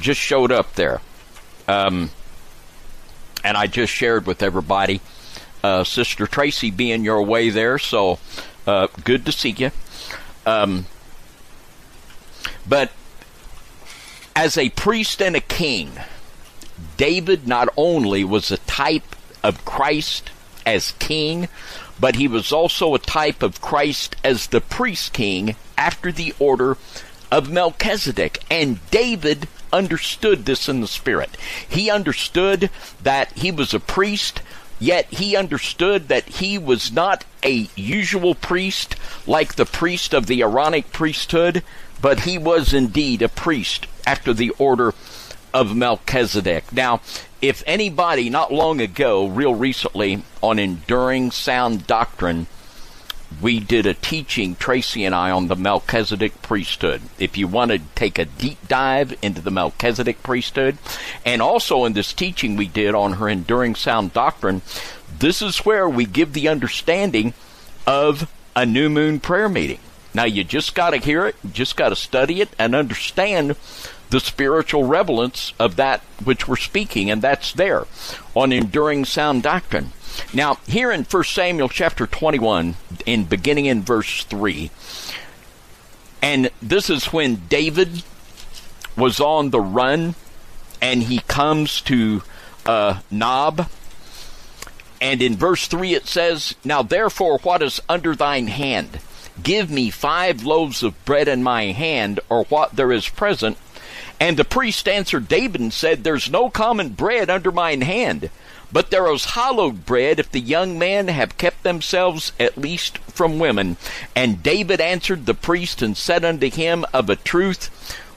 just showed up there. Um, and I just shared with everybody. Uh, Sister Tracy being your way there, so uh, good to see you. Um, but as a priest and a king, David not only was a type of Christ as king, but he was also a type of Christ as the priest king after the order of Melchizedek. And David understood this in the spirit. He understood that he was a priest, yet he understood that he was not a usual priest like the priest of the Aaronic priesthood, but he was indeed a priest after the order of Melchizedek. Now, if anybody not long ago, real recently, on enduring sound doctrine, we did a teaching, Tracy and I, on the Melchizedek priesthood. If you want to take a deep dive into the Melchizedek priesthood, and also in this teaching we did on her enduring sound doctrine, this is where we give the understanding of a new moon prayer meeting. Now you just got to hear it, you just got to study it and understand the spiritual relevance of that which we're speaking, and that's there on enduring sound doctrine. Now, here in 1 Samuel chapter 21, in beginning in verse 3, and this is when David was on the run and he comes to uh, Nob. And in verse 3 it says, Now therefore, what is under thine hand? Give me five loaves of bread in my hand, or what there is present. And the priest answered David and said, There's no common bread under mine hand but there is hallowed bread if the young men have kept themselves at least from women. And David answered the priest and said unto him, Of a truth,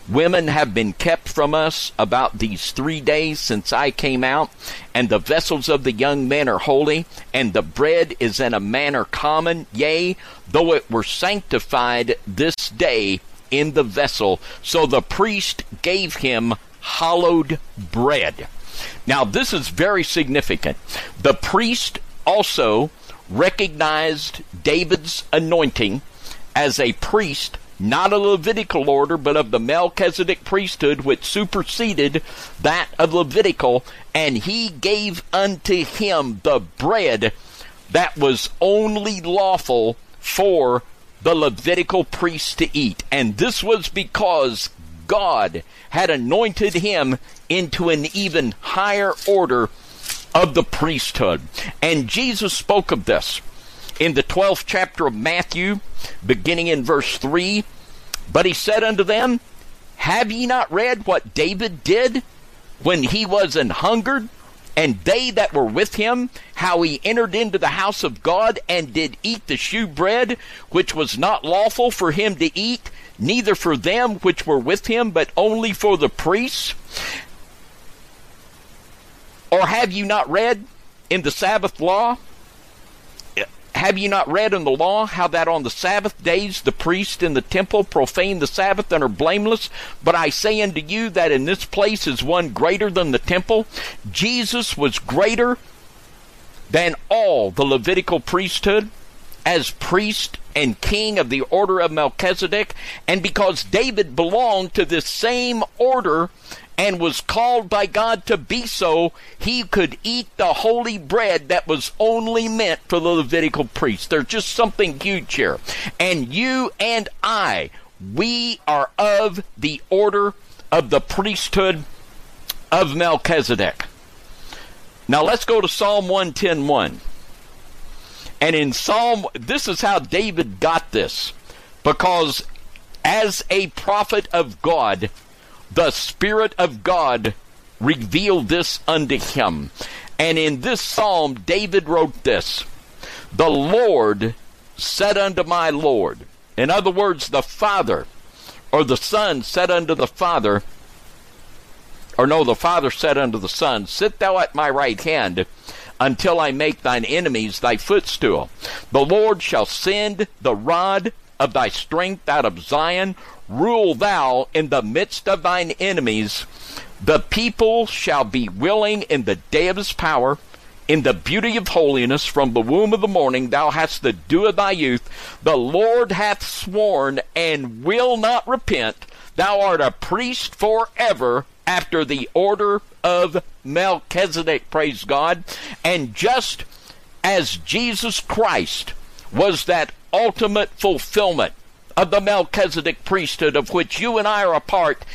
Women have been kept from us about these three days since I came out, and the vessels of the young men are holy, and the bread is in a manner common, yea, though it were sanctified this day in the vessel. So the priest gave him hallowed bread. Now, this is very significant. The priest also recognized David's anointing as a priest, not a Levitical order, but of the Melchizedek priesthood, which superseded that of Levitical, and he gave unto him the bread that was only lawful for the Levitical priest to eat. And this was because God had anointed him into an even higher order of the priesthood. And Jesus spoke of this in the 12th chapter of Matthew, beginning in verse 3. But he said unto them, Have ye not read what David did when he was an hungered? And they that were with him, how he entered into the house of God and did eat the shew bread, which was not lawful for him to eat, neither for them which were with him, but only for the priests? Or have you not read in the Sabbath law? Have you not read in the law how that on the Sabbath days the priests in the temple profane the Sabbath and are blameless? But I say unto you that in this place is one greater than the temple. Jesus was greater than all the Levitical priesthood as priest and king of the order of Melchizedek, and because David belonged to this same order and was called by God to be so, he could eat the holy bread that was only meant for the Levitical priests. There's just something huge here. And you and I, we are of the order of the priesthood of Melchizedek. Now let's go to Psalm 110.1. And in Psalm, this is how David got this. Because as a prophet of God, the Spirit of God revealed this unto him. And in this psalm, David wrote this The Lord said unto my Lord. In other words, the Father or the Son said unto the Father, or no, the Father said unto the Son, Sit thou at my right hand until I make thine enemies thy footstool. The Lord shall send the rod of thy strength out of Zion. Rule thou in the midst of thine enemies. The people shall be willing in the day of his power. In the beauty of holiness, from the womb of the morning, thou hast the dew of thy youth. The Lord hath sworn and will not repent. Thou art a priest forever after the order of Melchizedek, praise God. And just as Jesus Christ was that ultimate fulfillment of the Melchizedek priesthood of which you and I are a part,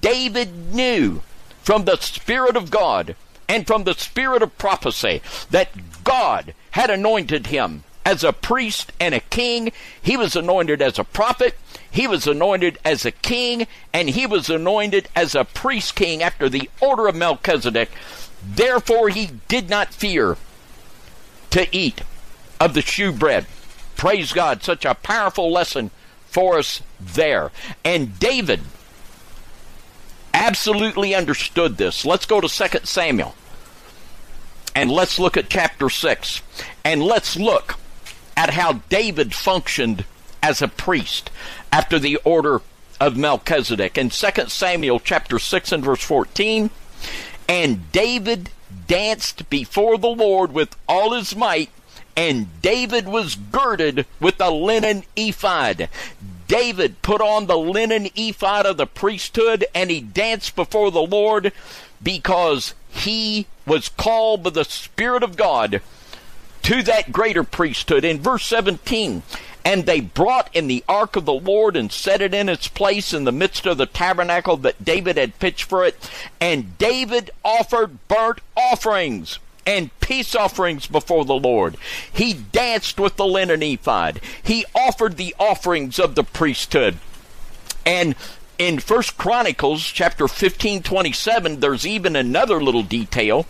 David knew from the Spirit of God and from the spirit of prophecy that God had anointed him as a priest and a king. He was anointed as a prophet. He was anointed as a king, and he was anointed as a priest king after the order of Melchizedek. Therefore, he did not fear to eat of the shewbread. Praise God, such a powerful lesson for us there. And David absolutely understood this. Let's go to 2 Samuel. And let's look at chapter 6. And let's look at how David functioned as a priest after the order of Melchizedek. In 2 Samuel chapter 6 and verse 14, and David danced before the Lord with all his might, and David was girded with a linen ephod. David put on the linen ephod of the priesthood and he danced before the Lord because he was called by the Spirit of God to that greater priesthood. In verse 17, and they brought in the ark of the Lord and set it in its place in the midst of the tabernacle that David had pitched for it. And David offered burnt offerings and peace offerings before the Lord. He danced with the linen ephod. He offered the offerings of the priesthood. And in First Chronicles chapter 15 27, there's even another little detail,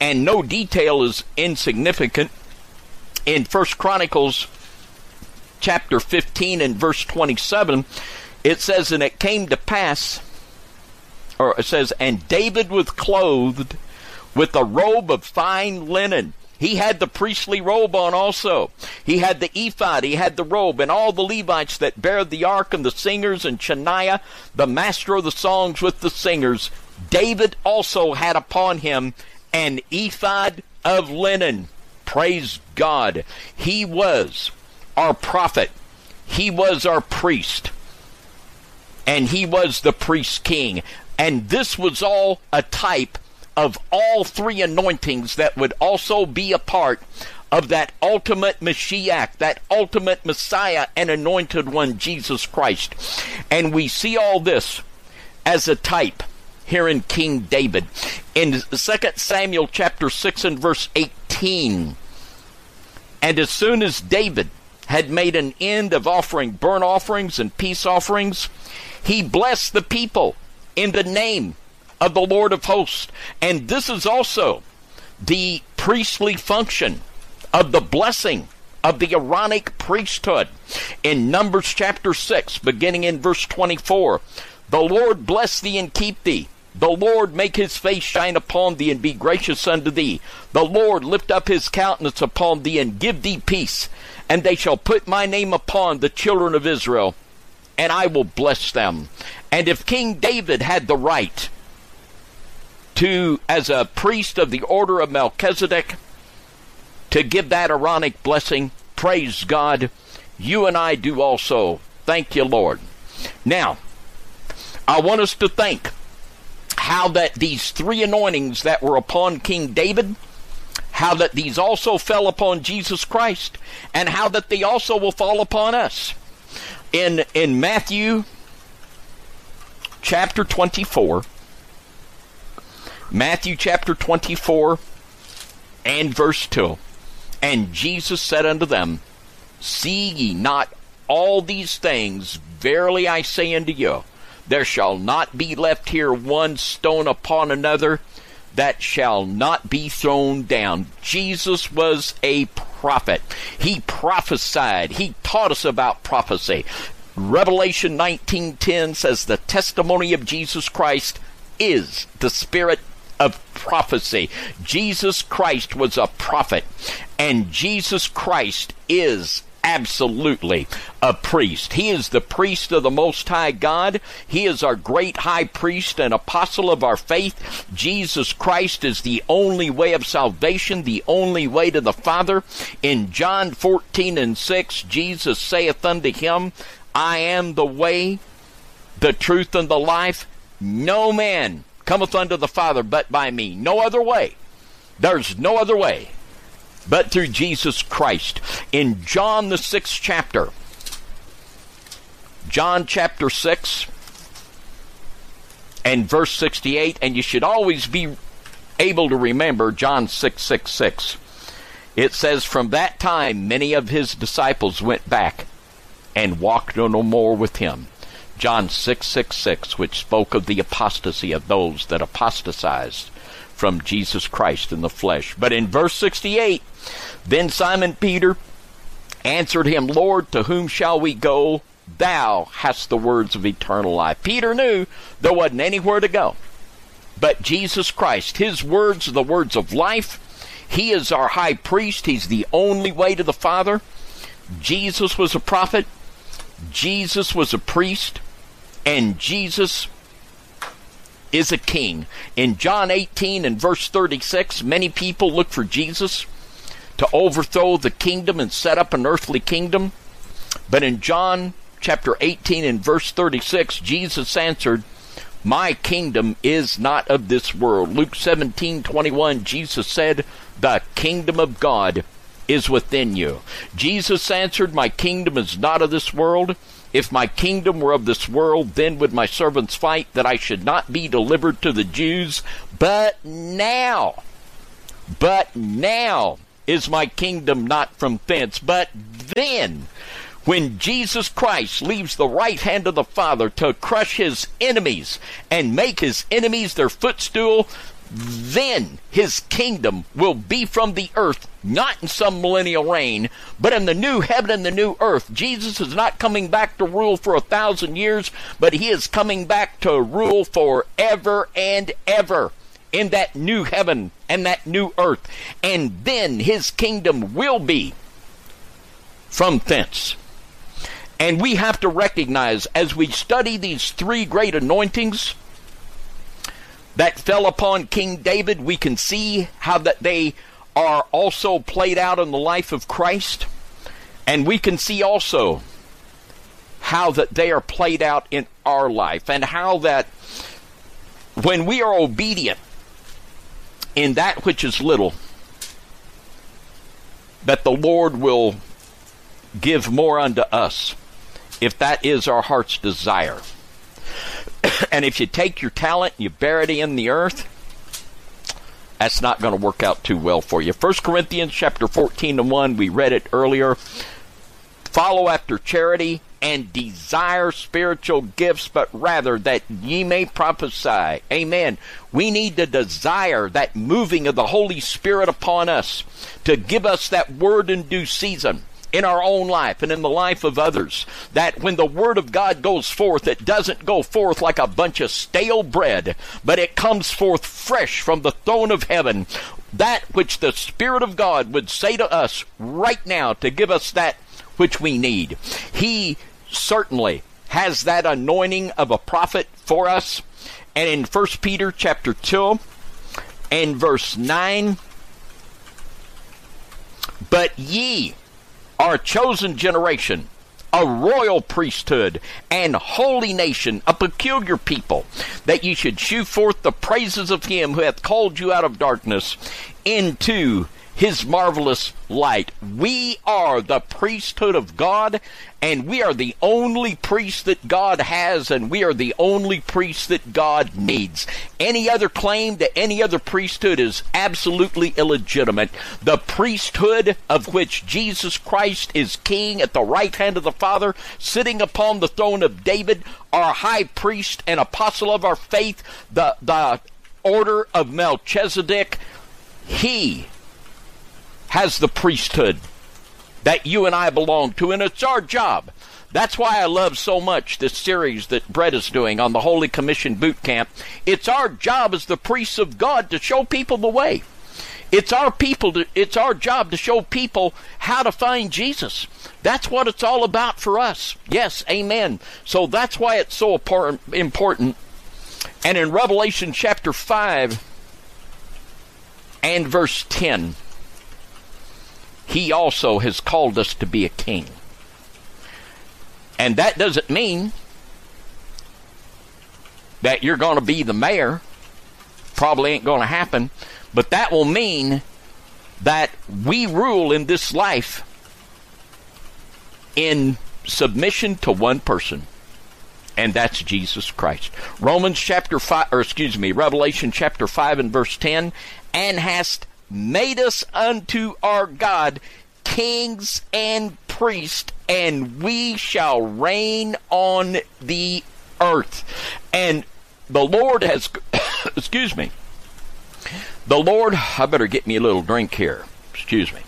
and no detail is insignificant. In First Chronicles chapter 15 and verse 27, it says, And it came to pass, or it says, And David was clothed with a robe of fine linen he had the priestly robe on also. He had the ephod, he had the robe, and all the Levites that bare the ark, and the singers, and Shaniah, the master of the songs with the singers. David also had upon him an ephod of linen. Praise God. He was our prophet, he was our priest, and he was the priest king. And this was all a type of all three anointings that would also be a part of that ultimate Mashiach, that ultimate Messiah and anointed one, Jesus Christ. And we see all this as a type here in King David. In 2 Samuel chapter 6 and verse 18, and as soon as David had made an end of offering burnt offerings and peace offerings, he blessed the people in the name of the Lord of hosts. And this is also the priestly function of the blessing of the Aaronic priesthood. In Numbers chapter 6, beginning in verse 24, the Lord bless thee and keep thee. The Lord make his face shine upon thee and be gracious unto thee. The Lord lift up his countenance upon thee and give thee peace. And they shall put my name upon the children of Israel, and I will bless them. And if King David had the right to, as a priest of the order of Melchizedek, to give that Aaronic blessing. Praise God. You and I do also. Thank you, Lord. Now, I want us to think how that these three anointings that were upon King David, how that these also fell upon Jesus Christ, and how that they also will fall upon us. In in Matthew chapter 24, Matthew chapter 24 and verse 2. And Jesus said unto them, See ye not all these things? Verily I say unto you, there shall not be left here one stone upon another that shall not be thrown down. Jesus was a prophet. He prophesied. He taught us about prophecy. Revelation 19:10 says the testimony of Jesus Christ is the spirit of prophecy. Jesus Christ was a prophet and Jesus Christ is absolutely a priest. He is the priest of the Most High God. He is our great high priest and apostle of our faith. Jesus Christ is the only way of salvation, the only way to the Father. In John 14 and 6, Jesus saith unto him, I am the way, the truth, and the life. No man cometh unto the Father but by me. No other way. There's no other way but through Jesus Christ. In John, the sixth chapter, John chapter 6 and verse 68, and you should always be able to remember John 6 6 6. It says, From that time many of his disciples went back and walked no more with him. John 6 6 6, which spoke of the apostasy of those that apostatized from Jesus Christ in the flesh. But in verse 68, then Simon Peter answered him, Lord, to whom shall we go? Thou hast the words of eternal life. Peter knew there wasn't anywhere to go. But Jesus Christ, his words are the words of life. He is our high priest. He's the only way to the Father. Jesus was a prophet. Jesus was a priest. And Jesus is a king. In John 18 and verse 36, many people look for Jesus to overthrow the kingdom and set up an earthly kingdom. But in John chapter 18 and verse 36, Jesus answered, My kingdom is not of this world. Luke 17 21, Jesus said, The kingdom of God is within you. Jesus answered, My kingdom is not of this world. If my kingdom were of this world, then would my servants fight that I should not be delivered to the Jews. But now, but now is my kingdom not from thence. But then, when Jesus Christ leaves the right hand of the Father to crush his enemies and make his enemies their footstool, then his kingdom will be from the earth, not in some millennial reign, but in the new heaven and the new earth. Jesus is not coming back to rule for a thousand years, but he is coming back to rule forever and ever in that new heaven and that new earth. And then his kingdom will be from thence. And we have to recognize as we study these three great anointings, that fell upon King David, we can see how that they are also played out in the life of Christ. And we can see also how that they are played out in our life and how that when we are obedient in that which is little, that the Lord will give more unto us if that is our heart's desire. and if you take your talent and you bury it in the earth, that's not going to work out too well for you. 1 Corinthians chapter 14 and 1, we read it earlier. Follow after charity and desire spiritual gifts, but rather that ye may prophesy. Amen. We need to desire that moving of the Holy Spirit upon us to give us that word in due season in our own life and in the life of others. That when the Word of God goes forth, it doesn't go forth like a bunch of stale bread, but it comes forth fresh from the throne of heaven. That which the Spirit of God would say to us right now to give us that which we need. He certainly has that anointing of a prophet for us. And in 1 Peter chapter 2 and verse 9, but ye are a chosen generation, a royal priesthood, and holy nation, a peculiar people, that ye should shew forth the praises of him who hath called you out of darkness into his marvelous light. We are the priesthood of God, and we are the only priest that God has, and we are the only priest that God needs. Any other claim to any other priesthood is absolutely illegitimate. The priesthood of which Jesus Christ is king at the right hand of the Father, sitting upon the throne of David, our high priest and apostle of our faith, the, the order of Melchizedek, he has the priesthood that you and I belong to, and it's our job. That's why I love so much this series that Brett is doing on the Holy Commission Boot Camp. It's our job as the priests of God to show people the way. It's our people to, it's our job to show people how to find Jesus. That's what it's all about for us. Yes, amen. So that's why it's so important. And in Revelation chapter 5 and verse 10, he also has called us to be a king. And that doesn't mean that you're going to be the mayor. Probably ain't going to happen. But that will mean that we rule in this life in submission to one person. And that's Jesus Christ. Romans chapter 5, or excuse me, Revelation chapter 5 and verse 10. And hast made us unto our God kings and priests, and we shall reign on the earth. And the Lord has, excuse me, the Lord, I better get me a little drink here. Excuse me.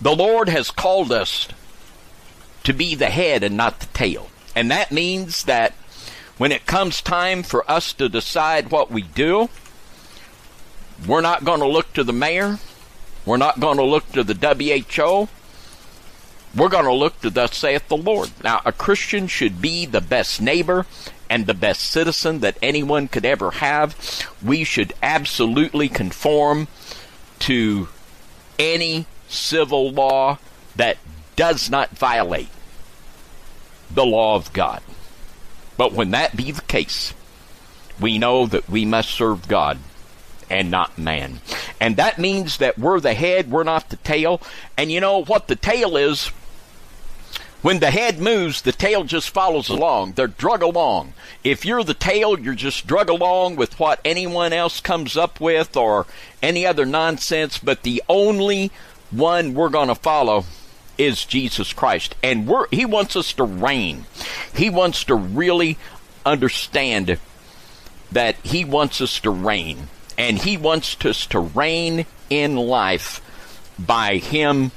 The Lord has called us to be the head and not the tail. And that means that when it comes time for us to decide what we do, we're not going to look to the mayor. We're not going to look to the WHO. We're going to look to thus saith the Lord. Now, a Christian should be the best neighbor and the best citizen that anyone could ever have. We should absolutely conform to any civil law that does not violate the law of God. But when that be the case, we know that we must serve God and not man. And that means that we're the head, we're not the tail. And you know what the tail is? When the head moves, the tail just follows along. They're drug along. If you're the tail, you're just drug along with what anyone else comes up with or any other nonsense. But the only one we're going to follow is Jesus Christ. And we're, he wants us to reign. He wants to really understand that he wants us to reign. And he wants us to reign in life by him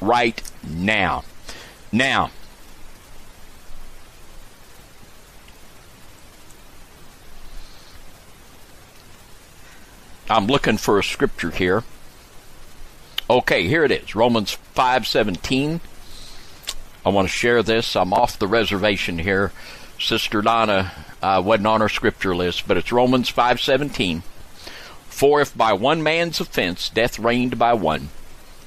right now. Now, I'm looking for a scripture here. Okay, here it is. Romans 5:17. I want to share this. I'm off the reservation here. Sister Donna uh, wasn't on our scripture list, but it's Romans 5:17. For if by one man's offense death reigned by one,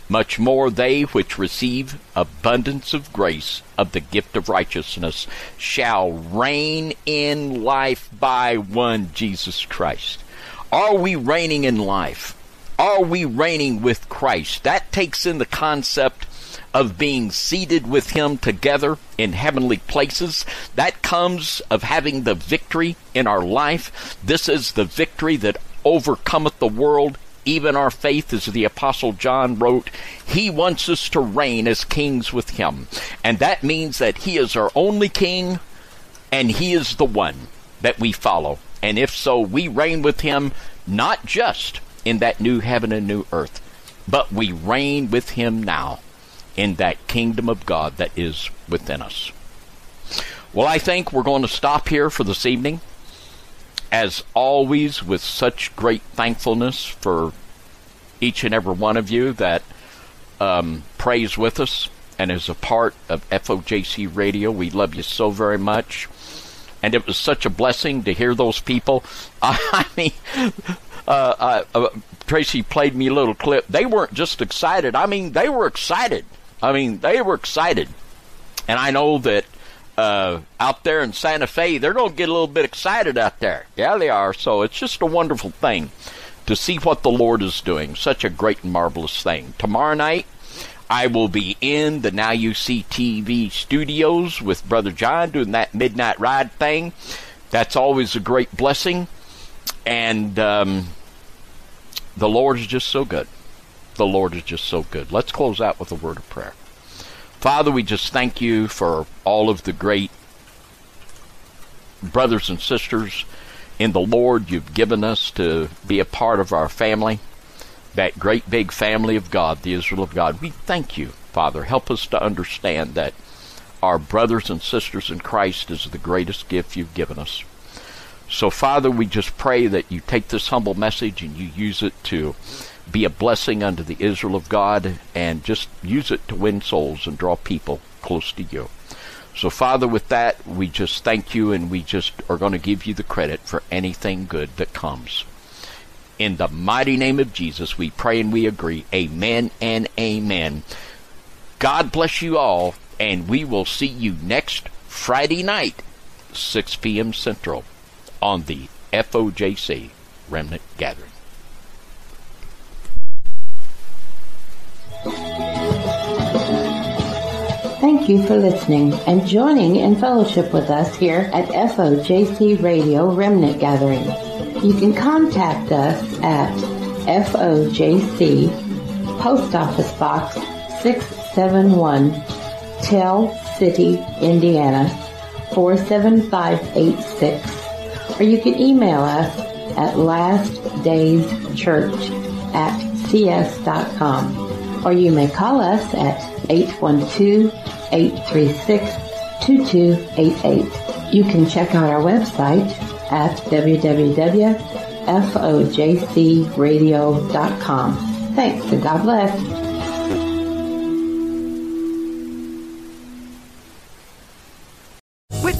much more they which receive abundance of grace of the gift of righteousness shall reign in life by one Jesus Christ. Are we reigning in life? Are we reigning with Christ? That takes in the concept of being seated with Him together in heavenly places. That comes of having the victory in our life. This is the victory that overcometh the world, even our faith, as the Apostle John wrote. He wants us to reign as kings with Him. And that means that He is our only King, and He is the one that we follow. And if so, we reign with Him not just in that new heaven and new earth, but we reign with him now in that kingdom of God that is within us. Well, I think we're going to stop here for this evening. As always, with such great thankfulness for each and every one of you that um, prays with us and is a part of FOJC Radio. We love you so very much. And it was such a blessing to hear those people. I mean, uh, uh, Tracy played me a little clip. They weren't just excited. I mean, they were excited. I mean, they were excited. And I know that uh, out there in Santa Fe, they're going to get a little bit excited out there. Yeah, they are. So it's just a wonderful thing to see what the Lord is doing. Such a great and marvelous thing. Tomorrow night, I will be in the Now You See TV studios with Brother John doing that midnight ride thing. That's always a great blessing. And um, the Lord is just so good. The Lord is just so good. Let's close out with a word of prayer. Father, we just thank you for all of the great brothers and sisters in the Lord you've given us to be a part of our family, that great big family of God, the Israel of God. We thank you, Father. Help us to understand that our brothers and sisters in Christ is the greatest gift you've given us. So, Father, we just pray that you take this humble message and you use it to be a blessing unto the Israel of God and just use it to win souls and draw people close to you. So, Father, with that, we just thank you and we just are going to give you the credit for anything good that comes. In the mighty name of Jesus, we pray and we agree. Amen and amen. God bless you all, and we will see you next Friday night, 6 p.m. Central, on the FOJC Remnant Gathering. Thank you for listening and joining in fellowship with us here at FOJC Radio Remnant Gathering. You can contact us at FOJC Post Office Box 671 Tell City, Indiana 47586 or you can email us at lastdayschurch at cs.com or you may call us at 812-836-2288. You can check out our website at www.fojcradio.com. Thanks and God bless.